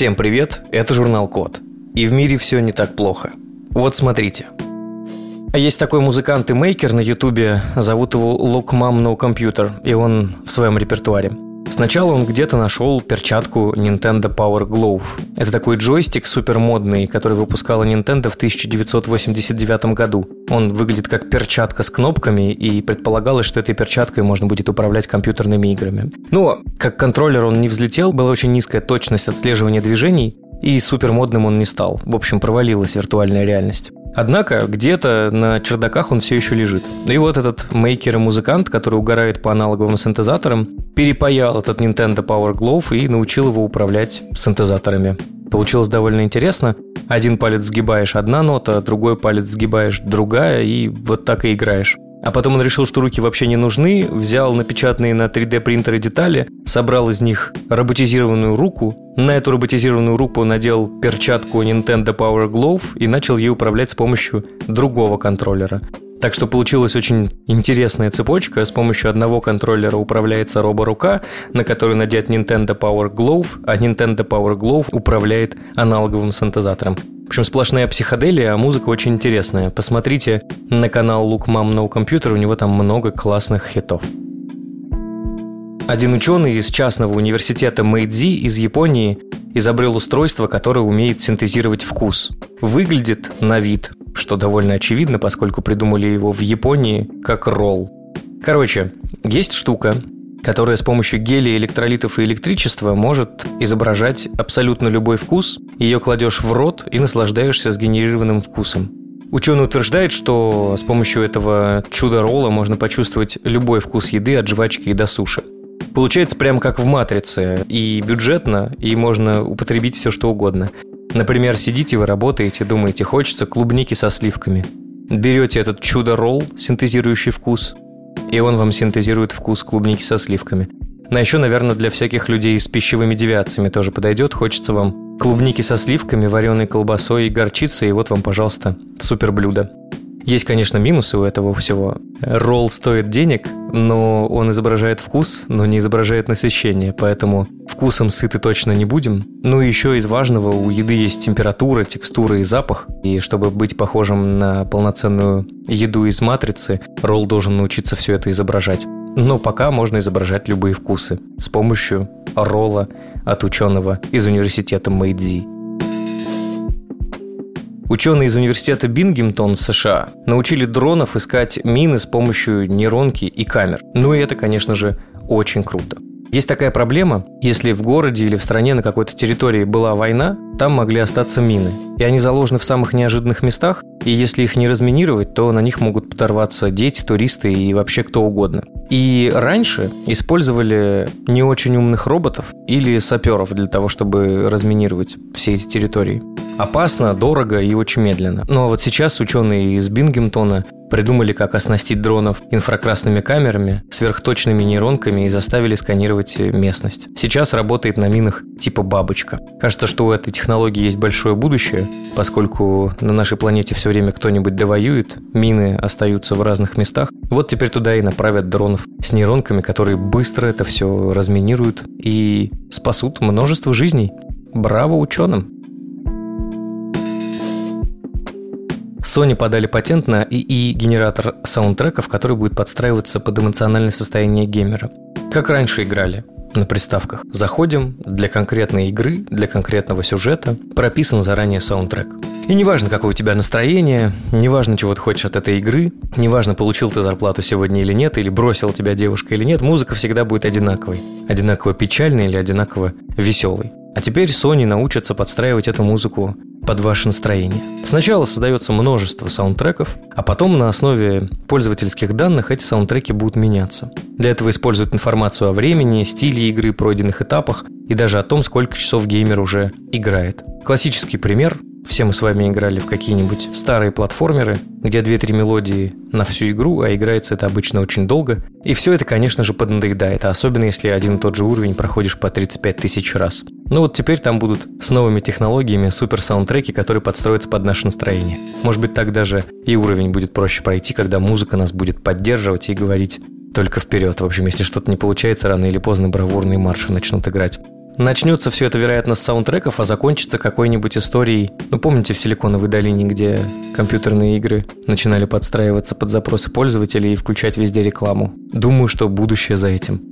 Всем привет, это журнал Код. И в мире все не так плохо. Вот смотрите. Есть такой музыкант и мейкер на ютубе, зовут его Look Mom No Computer, и он в своем репертуаре. Сначала он где-то нашел перчатку Nintendo Power Glove. Это такой джойстик супер модный, который выпускала Nintendo в 1989 году. Он выглядит как перчатка с кнопками, и предполагалось, что этой перчаткой можно будет управлять компьютерными играми. Но как контроллер он не взлетел, была очень низкая точность отслеживания движений, и супер модным он не стал. В общем, провалилась виртуальная реальность. Однако где-то на чердаках он все еще лежит. И вот этот мейкер и музыкант, который угорает по аналоговым синтезаторам, перепаял этот Nintendo Power Glove и научил его управлять синтезаторами. Получилось довольно интересно. Один палец сгибаешь одна нота, другой палец сгибаешь другая, и вот так и играешь. А потом он решил, что руки вообще не нужны, взял напечатанные на 3D принтере детали, собрал из них роботизированную руку, на эту роботизированную руку надел перчатку Nintendo Power Glove и начал ей управлять с помощью другого контроллера. Так что получилась очень интересная цепочка. С помощью одного контроллера управляется роборука, на которую надет Nintendo Power Glove, а Nintendo Power Glove управляет аналоговым синтезатором. Общем, сплошная психоделия, а музыка очень интересная. Посмотрите на канал Look Mom No Computer, у него там много классных хитов. Один ученый из частного университета Мэйдзи из Японии изобрел устройство, которое умеет синтезировать вкус. Выглядит на вид что довольно очевидно, поскольку придумали его в Японии как ролл. Короче, есть штука, которая с помощью гелия, электролитов и электричества может изображать абсолютно любой вкус. Ее кладешь в рот и наслаждаешься сгенерированным вкусом. Ученый утверждает, что с помощью этого чудо-ролла можно почувствовать любой вкус еды от жвачки и до суши. Получается прям как в «Матрице», и бюджетно, и можно употребить все что угодно. Например, сидите вы работаете, думаете, хочется клубники со сливками. Берете этот чудо-ролл, синтезирующий вкус, и он вам синтезирует вкус клубники со сливками. Ну, а еще, наверное, для всяких людей с пищевыми девиациями тоже подойдет. Хочется вам клубники со сливками, вареной колбасой и горчицей, и вот вам, пожалуйста, супер блюдо. Есть, конечно, минусы у этого всего. Ролл стоит денег, но он изображает вкус, но не изображает насыщение, поэтому вкусом сыты точно не будем. Ну и еще из важного, у еды есть температура, текстура и запах, и чтобы быть похожим на полноценную еду из матрицы, ролл должен научиться все это изображать. Но пока можно изображать любые вкусы с помощью ролла от ученого из университета Мэйдзи. Ученые из университета Бингемтон, США, научили дронов искать мины с помощью нейронки и камер. Ну и это, конечно же, очень круто. Есть такая проблема, если в городе или в стране на какой-то территории была война, там могли остаться мины. И они заложены в самых неожиданных местах, и если их не разминировать, то на них могут подорваться дети, туристы и вообще кто угодно. И раньше использовали не очень умных роботов или саперов для того, чтобы разминировать все эти территории. Опасно, дорого и очень медленно. А вот сейчас ученые из Бингемтона придумали, как оснастить дронов инфракрасными камерами, сверхточными нейронками и заставили сканировать местность. Сейчас работает на минах типа бабочка. Кажется, что у этой технологии есть большое будущее, поскольку на нашей планете все время кто-нибудь довоюет, мины остаются в разных местах. Вот теперь туда и направят дронов с нейронками, которые быстро это все разминируют и спасут множество жизней. Браво ученым! Sony подали патент на ИИ-генератор саундтреков, который будет подстраиваться под эмоциональное состояние геймера. Как раньше играли на приставках. Заходим для конкретной игры, для конкретного сюжета, прописан заранее саундтрек. И неважно, какое у тебя настроение, неважно, чего ты хочешь от этой игры, неважно, получил ты зарплату сегодня или нет, или бросил тебя девушка или нет, музыка всегда будет одинаковой. Одинаково печальной или одинаково веселой. А теперь Sony научатся подстраивать эту музыку под ваше настроение. Сначала создается множество саундтреков, а потом на основе пользовательских данных эти саундтреки будут меняться. Для этого используют информацию о времени, стиле игры, пройденных этапах и даже о том, сколько часов геймер уже играет. Классический пример все мы с вами играли в какие-нибудь старые платформеры, где 2-3 мелодии на всю игру, а играется это обычно очень долго. И все это, конечно же, поднадоедает, а особенно если один и тот же уровень проходишь по 35 тысяч раз. Ну вот теперь там будут с новыми технологиями супер саундтреки, которые подстроятся под наше настроение. Может быть, так даже и уровень будет проще пройти, когда музыка нас будет поддерживать и говорить только вперед. В общем, если что-то не получается, рано или поздно бравурные марши начнут играть. Начнется все это, вероятно, с саундтреков, а закончится какой-нибудь историей. Ну, помните в Силиконовой долине, где компьютерные игры начинали подстраиваться под запросы пользователей и включать везде рекламу? Думаю, что будущее за этим.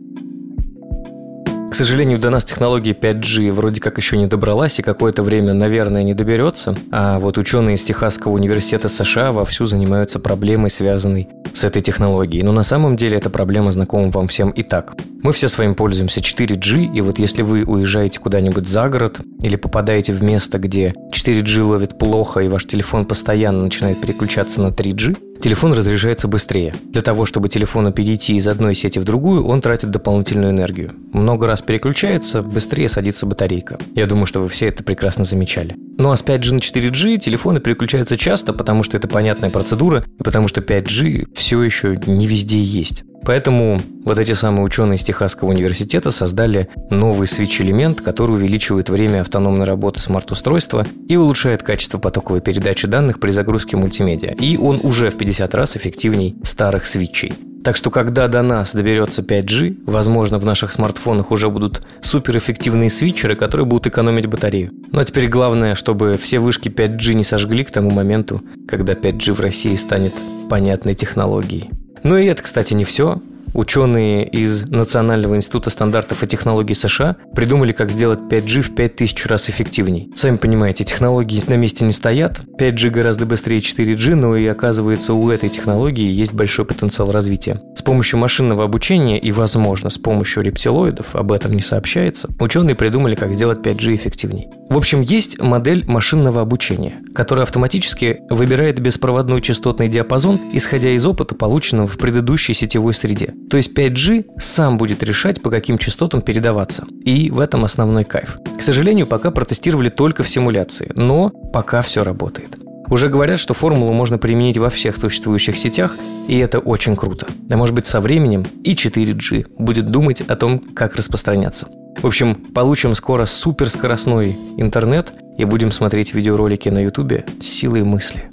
К сожалению, до нас технология 5G вроде как еще не добралась и какое-то время, наверное, не доберется. А вот ученые из Техасского университета США вовсю занимаются проблемой, связанной с этой технологией. Но на самом деле эта проблема знакома вам всем и так. Мы все с вами пользуемся 4G, и вот если вы уезжаете куда-нибудь за город или попадаете в место, где 4G ловит плохо и ваш телефон постоянно начинает переключаться на 3G, телефон разряжается быстрее. Для того, чтобы телефону перейти из одной сети в другую, он тратит дополнительную энергию. Много раз переключается, быстрее садится батарейка. Я думаю, что вы все это прекрасно замечали. Ну а с 5G на 4G телефоны переключаются часто, потому что это понятная процедура, и потому что 5G все еще не везде есть. Поэтому вот эти самые ученые из Техасского университета создали новый switch-элемент, который увеличивает время автономной работы смарт-устройства и улучшает качество потоковой передачи данных при загрузке мультимедиа. И он уже в 50 раз эффективней старых свитчей. Так что, когда до нас доберется 5G, возможно, в наших смартфонах уже будут суперэффективные свитчеры, которые будут экономить батарею. Ну а теперь главное, чтобы все вышки 5G не сожгли к тому моменту, когда 5G в России станет понятной технологией. Ну и это, кстати, не все. Ученые из Национального института стандартов и технологий США придумали, как сделать 5G в 5000 раз эффективней. Сами понимаете, технологии на месте не стоят. 5G гораздо быстрее 4G, но и оказывается у этой технологии есть большой потенциал развития. С помощью машинного обучения и, возможно, с помощью рептилоидов, об этом не сообщается, ученые придумали, как сделать 5G эффективней. В общем, есть модель машинного обучения, которая автоматически выбирает беспроводной частотный диапазон, исходя из опыта, полученного в предыдущей сетевой среде. То есть 5G сам будет решать, по каким частотам передаваться. И в этом основной кайф. К сожалению, пока протестировали только в симуляции, но пока все работает. Уже говорят, что формулу можно применить во всех существующих сетях, и это очень круто. А может быть со временем и 4G будет думать о том, как распространяться. В общем, получим скоро суперскоростной интернет и будем смотреть видеоролики на ютубе с силой мысли.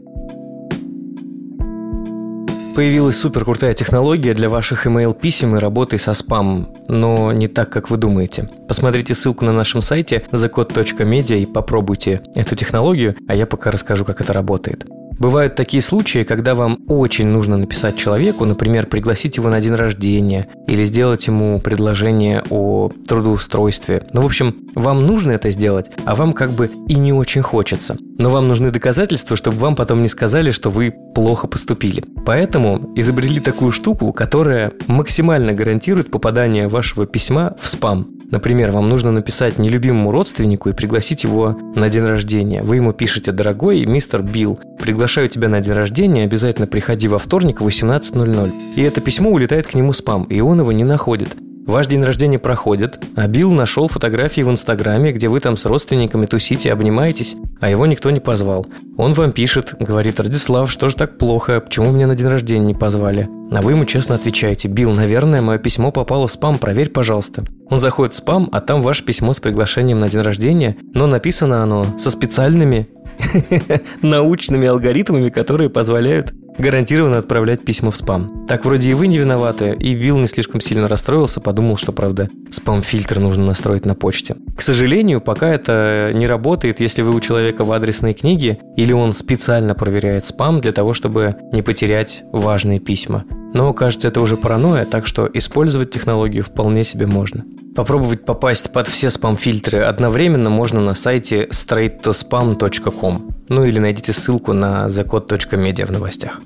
Появилась супер крутая технология для ваших email писем и работы со спамом, но не так, как вы думаете. Посмотрите ссылку на нашем сайте thecode.media и попробуйте эту технологию, а я пока расскажу, как это работает. Бывают такие случаи, когда вам очень нужно написать человеку, например, пригласить его на день рождения или сделать ему предложение о трудоустройстве. Ну, в общем, вам нужно это сделать, а вам как бы и не очень хочется. Но вам нужны доказательства, чтобы вам потом не сказали, что вы плохо поступили. Поэтому изобрели такую штуку, которая максимально гарантирует попадание вашего письма в спам. Например, вам нужно написать нелюбимому родственнику и пригласить его на день рождения. Вы ему пишете «Дорогой мистер Билл, приглашаю тебя на день рождения, обязательно приходи во вторник в 18.00». И это письмо улетает к нему спам, и он его не находит. Ваш день рождения проходит, а Билл нашел фотографии в Инстаграме, где вы там с родственниками тусите, обнимаетесь, а его никто не позвал. Он вам пишет, говорит, Радислав, что же так плохо, почему меня на день рождения не позвали? А вы ему честно отвечаете, Билл, наверное, мое письмо попало в спам, проверь, пожалуйста. Он заходит в спам, а там ваше письмо с приглашением на день рождения, но написано оно со специальными научными алгоритмами, которые позволяют гарантированно отправлять письма в спам. Так вроде и вы не виноваты, и Билл не слишком сильно расстроился, подумал, что, правда, спам-фильтр нужно настроить на почте. К сожалению, пока это не работает, если вы у человека в адресной книге, или он специально проверяет спам для того, чтобы не потерять важные письма. Но, кажется, это уже паранойя, так что использовать технологию вполне себе можно. Попробовать попасть под все спам-фильтры одновременно можно на сайте straightospam.com. Ну или найдите ссылку на thecode.media в новостях.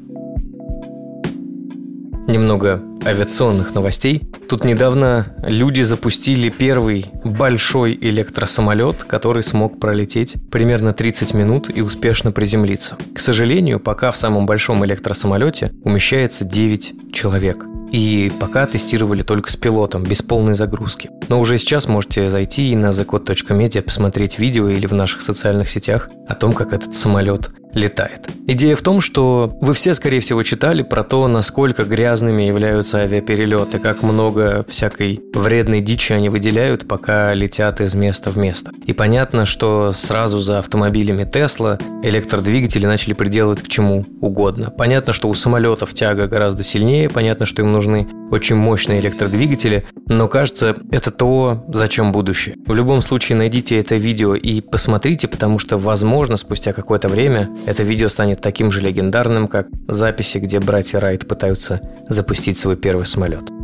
Немного авиационных новостей. Тут недавно люди запустили первый большой электросамолет, который смог пролететь примерно 30 минут и успешно приземлиться. К сожалению, пока в самом большом электросамолете умещается 9 человек. И пока тестировали только с пилотом, без полной загрузки. Но уже сейчас можете зайти на thecode.media, посмотреть видео или в наших социальных сетях о том, как этот самолет летает. Идея в том, что вы все, скорее всего, читали про то, насколько грязными являются авиаперелеты, как много всякой вредной дичи они выделяют, пока летят из места в место. И понятно, что сразу за автомобилями Тесла электродвигатели начали приделывать к чему угодно. Понятно, что у самолетов тяга гораздо сильнее, понятно, что им нужны очень мощные электродвигатели, но кажется, это то, зачем будущее. В любом случае, найдите это видео и посмотрите, потому что, возможно, спустя какое-то время это видео станет таким же легендарным, как записи, где братья Райт пытаются запустить свой первый самолет.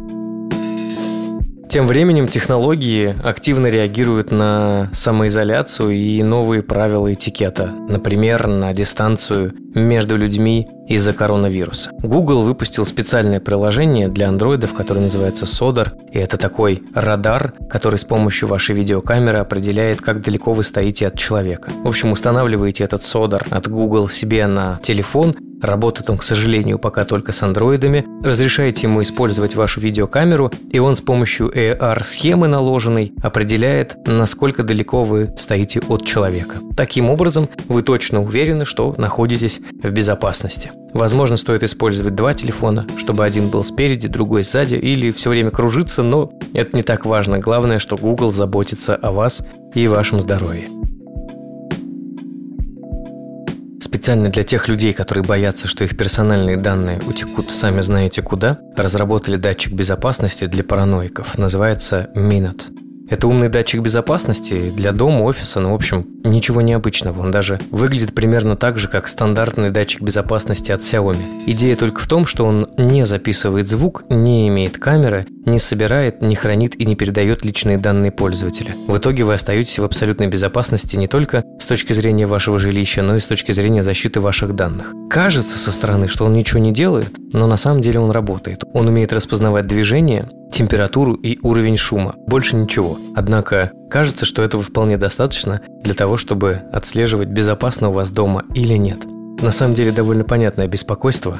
Тем временем технологии активно реагируют на самоизоляцию и новые правила этикета, например, на дистанцию между людьми из-за коронавируса. Google выпустил специальное приложение для андроидов, которое называется Sodar, и это такой радар, который с помощью вашей видеокамеры определяет, как далеко вы стоите от человека. В общем, устанавливаете этот Sodar от Google себе на телефон, Работает он, к сожалению, пока только с андроидами. Разрешаете ему использовать вашу видеокамеру, и он с помощью AR-схемы наложенной определяет, насколько далеко вы стоите от человека. Таким образом, вы точно уверены, что находитесь в безопасности. Возможно, стоит использовать два телефона, чтобы один был спереди, другой сзади, или все время кружиться, но это не так важно. Главное, что Google заботится о вас и вашем здоровье. Специально для тех людей, которые боятся, что их персональные данные утекут сами знаете куда, разработали датчик безопасности для параноиков. Называется Minot. Это умный датчик безопасности для дома, офиса, ну, в общем, ничего необычного. Он даже выглядит примерно так же, как стандартный датчик безопасности от Xiaomi. Идея только в том, что он не записывает звук, не имеет камеры, не собирает, не хранит и не передает личные данные пользователя. В итоге вы остаетесь в абсолютной безопасности не только с точки зрения вашего жилища, но и с точки зрения защиты ваших данных. Кажется со стороны, что он ничего не делает, но на самом деле он работает. Он умеет распознавать движение, температуру и уровень шума. Больше ничего. Однако кажется, что этого вполне достаточно для того, чтобы отслеживать, безопасно у вас дома или нет. На самом деле довольно понятное беспокойство,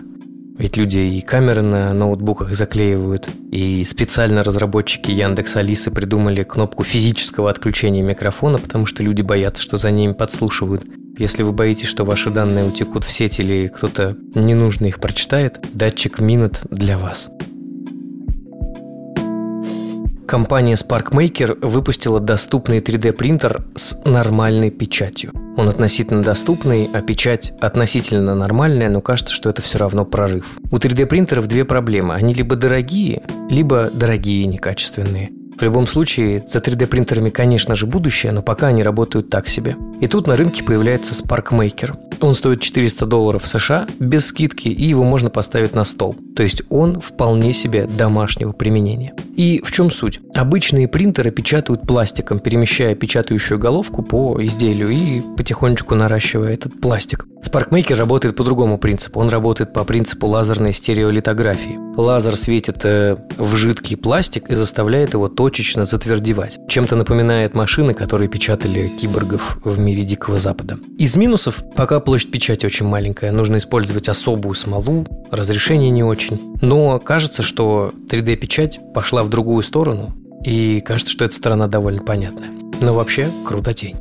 ведь люди и камеры на ноутбуках заклеивают, и специально разработчики Яндекс Алисы придумали кнопку физического отключения микрофона, потому что люди боятся, что за ними подслушивают. Если вы боитесь, что ваши данные утекут в сеть или кто-то ненужно их прочитает, датчик Minute для вас. Компания SparkMaker выпустила доступный 3D-принтер с нормальной печатью. Он относительно доступный, а печать относительно нормальная, но кажется, что это все равно прорыв. У 3D-принтеров две проблемы. Они либо дорогие, либо дорогие и некачественные. В любом случае, за 3D-принтерами, конечно же, будущее, но пока они работают так себе. И тут на рынке появляется SparkMaker. Он стоит 400 долларов США без скидки, и его можно поставить на стол. То есть он вполне себе домашнего применения. И в чем суть? Обычные принтеры печатают пластиком, перемещая печатающую головку по изделию и потихонечку наращивая этот пластик. SparkMaker работает по другому принципу. Он работает по принципу лазерной стереолитографии. Лазер светит э, в жидкий пластик и заставляет его точечно затвердевать. Чем-то напоминает машины, которые печатали киборгов в мире Дикого Запада. Из минусов, пока площадь печати очень маленькая, нужно использовать особую смолу, разрешение не очень. Но кажется, что 3D-печать пошла в другую сторону, и кажется, что эта сторона довольно понятная. Но вообще, крутотень.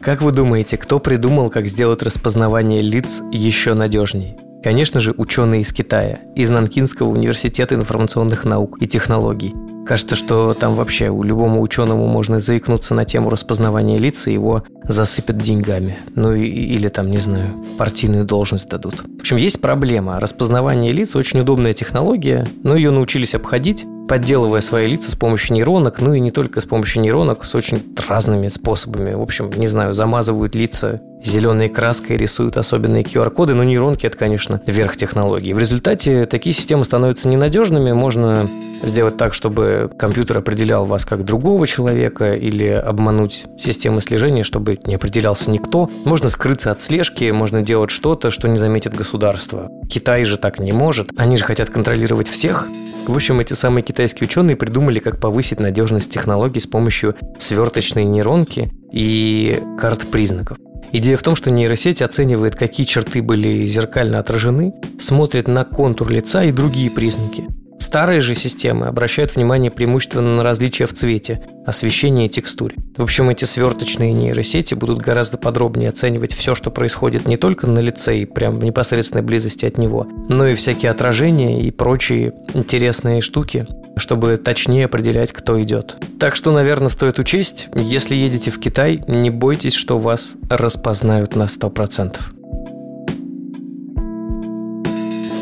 Как вы думаете, кто придумал, как сделать распознавание лиц еще надежней? Конечно же, ученые из Китая, из Нанкинского университета информационных наук и технологий. Кажется, что там вообще у любому ученому можно заикнуться на тему распознавания лиц, и его засыпят деньгами. Ну и, или там, не знаю, партийную должность дадут. В общем, есть проблема. Распознавание лиц очень удобная технология, но ее научились обходить, подделывая свои лица с помощью нейронок, ну и не только с помощью нейронок, с очень разными способами. В общем, не знаю, замазывают лица зеленой краской, рисуют особенные QR-коды, но нейронки – это, конечно, верх технологий. В результате такие системы становятся ненадежными, можно сделать так, чтобы компьютер определял вас как другого человека или обмануть системы слежения, чтобы не определялся никто. Можно скрыться от слежки, можно делать что-то, что не заметит государство. Китай же так не может. Они же хотят контролировать всех. В общем, эти самые китайские ученые придумали, как повысить надежность технологий с помощью сверточной нейронки и карт признаков. Идея в том, что нейросеть оценивает, какие черты были зеркально отражены, смотрит на контур лица и другие признаки. Старые же системы обращают внимание преимущественно на различия в цвете, освещении и текстуре. В общем, эти сверточные нейросети будут гораздо подробнее оценивать все, что происходит не только на лице и прям в непосредственной близости от него, но и всякие отражения и прочие интересные штуки, чтобы точнее определять, кто идет. Так что, наверное, стоит учесть, если едете в Китай, не бойтесь, что вас распознают на 100%.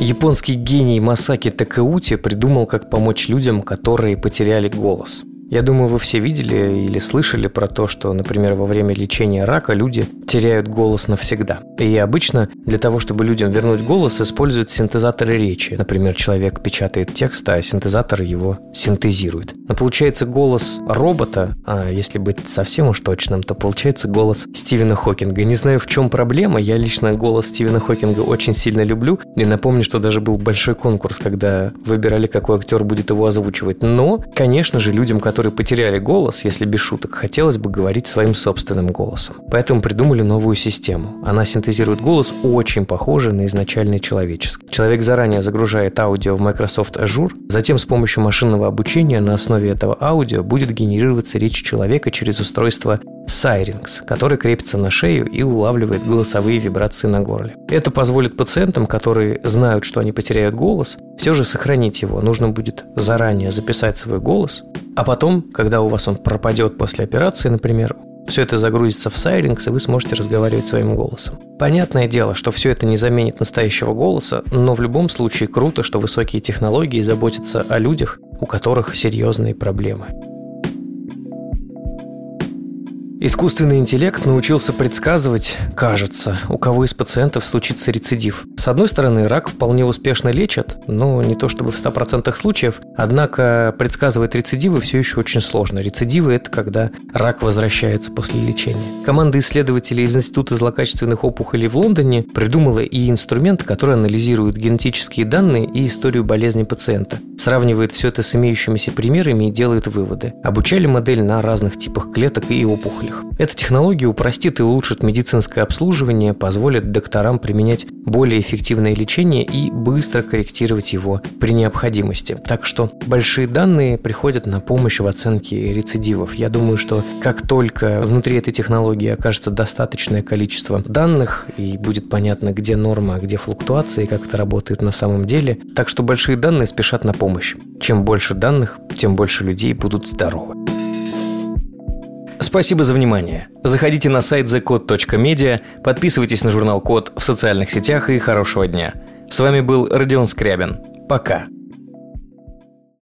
Японский гений Масаки Такеути придумал, как помочь людям, которые потеряли голос – я думаю, вы все видели или слышали про то, что, например, во время лечения рака люди теряют голос навсегда. И обычно для того, чтобы людям вернуть голос, используют синтезаторы речи. Например, человек печатает текст, а синтезатор его синтезирует. Но получается голос робота, а если быть совсем уж точным, то получается голос Стивена Хокинга. Не знаю, в чем проблема, я лично голос Стивена Хокинга очень сильно люблю. И напомню, что даже был большой конкурс, когда выбирали, какой актер будет его озвучивать. Но, конечно же, людям, которые которые потеряли голос, если без шуток, хотелось бы говорить своим собственным голосом. Поэтому придумали новую систему. Она синтезирует голос очень похожий на изначальный человеческий. Человек заранее загружает аудио в Microsoft Azure, затем с помощью машинного обучения на основе этого аудио будет генерироваться речь человека через устройство Syrinx, который крепится на шею и улавливает голосовые вибрации на горле. Это позволит пациентам, которые знают, что они потеряют голос, все же сохранить его. Нужно будет заранее записать свой голос, а потом, когда у вас он пропадет после операции, например, все это загрузится в Syrinx, и вы сможете разговаривать своим голосом. Понятное дело, что все это не заменит настоящего голоса, но в любом случае круто, что высокие технологии заботятся о людях, у которых серьезные проблемы. Искусственный интеллект научился предсказывать, кажется, у кого из пациентов случится рецидив. С одной стороны, рак вполне успешно лечат, но не то чтобы в 100% случаев, однако предсказывать рецидивы все еще очень сложно. Рецидивы – это когда рак возвращается после лечения. Команда исследователей из Института злокачественных опухолей в Лондоне придумала и инструмент, который анализирует генетические данные и историю болезни пациента, сравнивает все это с имеющимися примерами и делает выводы. Обучали модель на разных типах клеток и опухолей опухолях. Эта технология упростит и улучшит медицинское обслуживание, позволит докторам применять более эффективное лечение и быстро корректировать его при необходимости. Так что большие данные приходят на помощь в оценке рецидивов. Я думаю, что как только внутри этой технологии окажется достаточное количество данных и будет понятно, где норма, а где флуктуации, как это работает на самом деле, так что большие данные спешат на помощь. Чем больше данных, тем больше людей будут здоровы. Спасибо за внимание. Заходите на сайт thecode.media, подписывайтесь на журнал Код в социальных сетях и хорошего дня. С вами был Родион Скрябин. Пока.